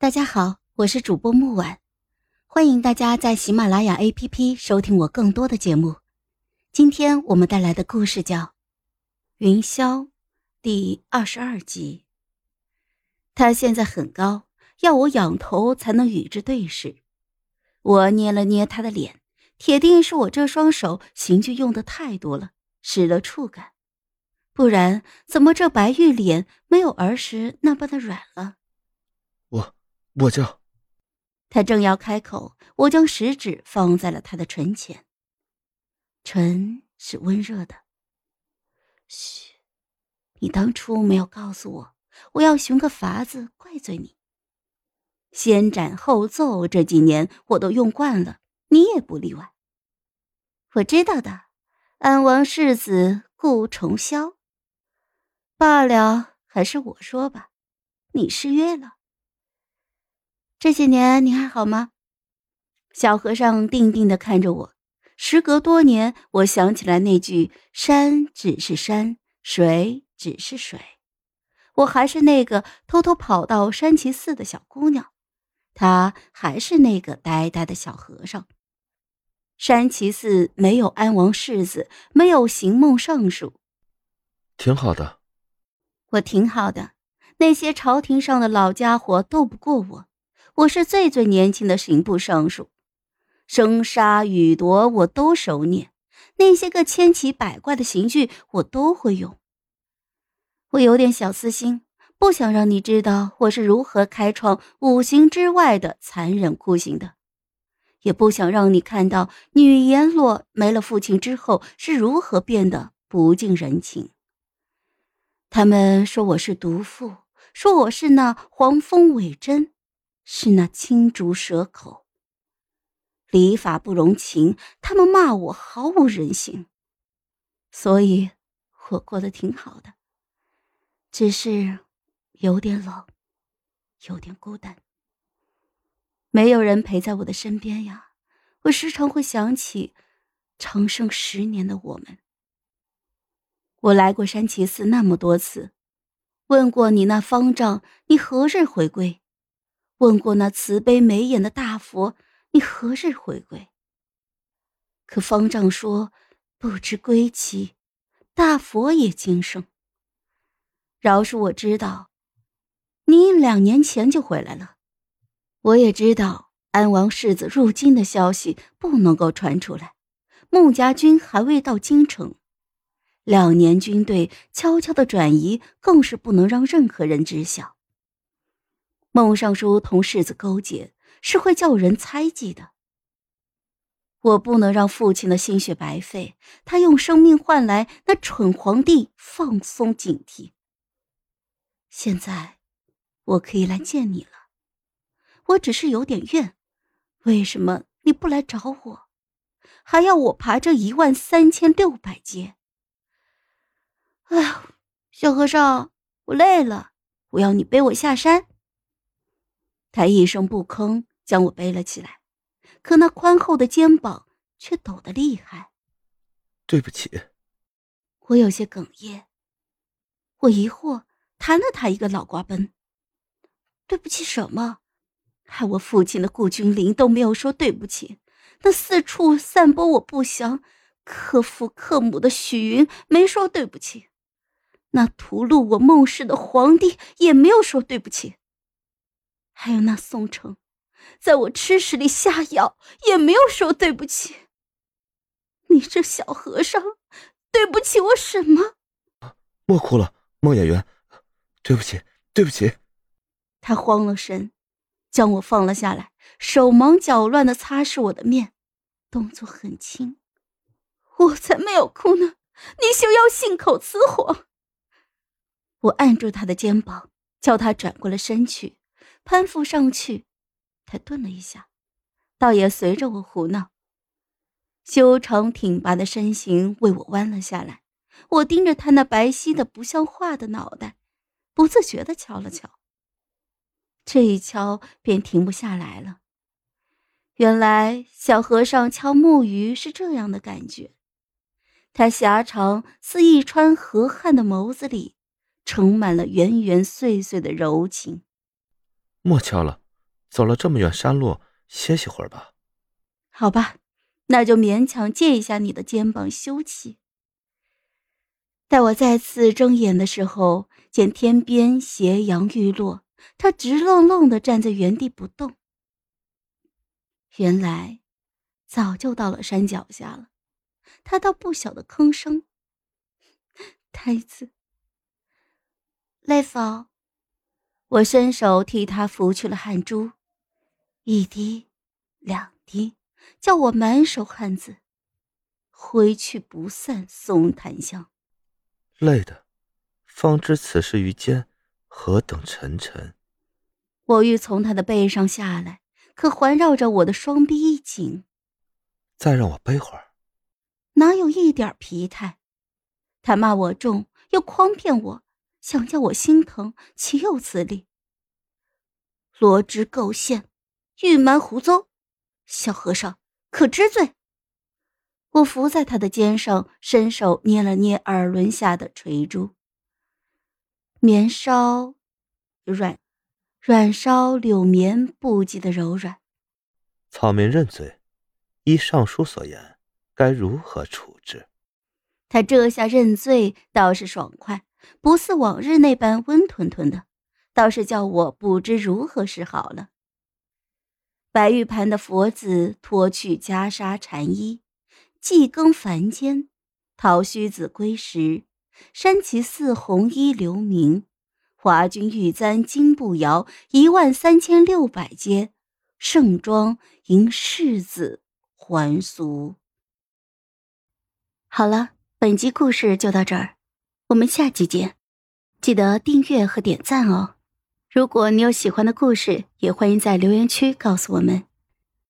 大家好，我是主播木婉，欢迎大家在喜马拉雅 APP 收听我更多的节目。今天我们带来的故事叫《云霄》第二十二集。他现在很高，要我仰头才能与之对视。我捏了捏他的脸，铁定是我这双手刑具用的太多了，失了触感。不然，怎么这白玉脸没有儿时那般的软了？我。我叫。他正要开口，我将食指放在了他的唇前。唇是温热的。嘘，你当初没有告诉我，我要寻个法子怪罪你。先斩后奏这几年我都用惯了，你也不例外。我知道的，安王世子顾重霄。罢了，还是我说吧，你失约了。这些年你还好吗？小和尚定定的看着我。时隔多年，我想起来那句“山只是山，水只是水”，我还是那个偷偷跑到山崎寺的小姑娘，他还是那个呆呆的小和尚。山崎寺没有安王世子，没有行梦尚书，挺好的。我挺好的，那些朝廷上的老家伙斗不过我。我是最最年轻的刑部尚书，生杀予夺我都熟练，那些个千奇百怪的刑具我都会用。我有点小私心，不想让你知道我是如何开创五行之外的残忍酷刑的，也不想让你看到女阎罗没了父亲之后是如何变得不近人情。他们说我是毒妇，说我是那黄蜂尾针。是那青竹蛇口，礼法不容情，他们骂我毫无人性，所以我过得挺好的，只是有点冷，有点孤单，没有人陪在我的身边呀。我时常会想起长生十年的我们。我来过山崎寺那么多次，问过你那方丈，你何日回归？问过那慈悲眉眼的大佛，你何日回归？可方丈说不知归期，大佛也今生。饶恕我知道，你两年前就回来了。我也知道安王世子入京的消息不能够传出来，孟家军还未到京城，两年军队悄悄的转移，更是不能让任何人知晓。孟尚书同世子勾结，是会叫人猜忌的。我不能让父亲的心血白费，他用生命换来那蠢皇帝放松警惕。现在，我可以来见你了。我只是有点怨，为什么你不来找我，还要我爬这一万三千六百阶？哎呀，小和尚，我累了，我要你背我下山。他一声不吭，将我背了起来，可那宽厚的肩膀却抖得厉害。对不起，我有些哽咽。我疑惑，弹了他一个脑瓜崩。对不起什么？害我父亲的顾君临都没有说对不起。那四处散播我不祥、克父克母的许云没说对不起。那屠戮我孟氏的皇帝也没有说对不起。还有那宋城，在我吃食里下药，也没有说对不起。你这小和尚，对不起我什么？莫哭了，孟演员，对不起，对不起。他慌了神，将我放了下来，手忙脚乱的擦拭我的面，动作很轻。我才没有哭呢，你休要信口雌黄。我按住他的肩膀，叫他转过了身去。攀附上去，他顿了一下，倒也随着我胡闹。修长挺拔的身形为我弯了下来，我盯着他那白皙的不像话的脑袋，不自觉的敲了敲。这一敲便停不下来了。原来小和尚敲木鱼是这样的感觉，他狭长似一川河汉的眸子里，盛满了圆圆碎碎的柔情。莫敲了，走了这么远山路，歇息会儿吧。好吧，那就勉强借一下你的肩膀休息。待我再次睁眼的时候，见天边斜阳欲落，他直愣愣的站在原地不动。原来，早就到了山脚下了。他倒不晓得吭声。太子，累否？我伸手替他拂去了汗珠，一滴，两滴，叫我满手汗渍。挥去不散松檀香。累的，方知此事于肩何等沉沉。我欲从他的背上下来，可环绕着我的双臂一紧。再让我背会儿。哪有一点疲态？他骂我重，又诓骗我，想叫我心疼，岂有此理？罗织构陷，欲瞒胡诌，小和尚可知罪？我伏在他的肩上，伸手捏了捏耳轮下的垂珠，棉烧软，软烧柳绵不及的柔软。草民认罪，依尚书所言，该如何处置？他这下认罪倒是爽快，不似往日那般温吞吞的，倒是叫我不知如何是好了。白玉盘的佛子脱去袈裟禅衣，祭更凡间，桃须子归时，山崎寺红衣留名，华君玉簪金步摇，一万三千六百阶，盛装迎世子还俗。好了。本集故事就到这儿，我们下期见，记得订阅和点赞哦。如果你有喜欢的故事，也欢迎在留言区告诉我们。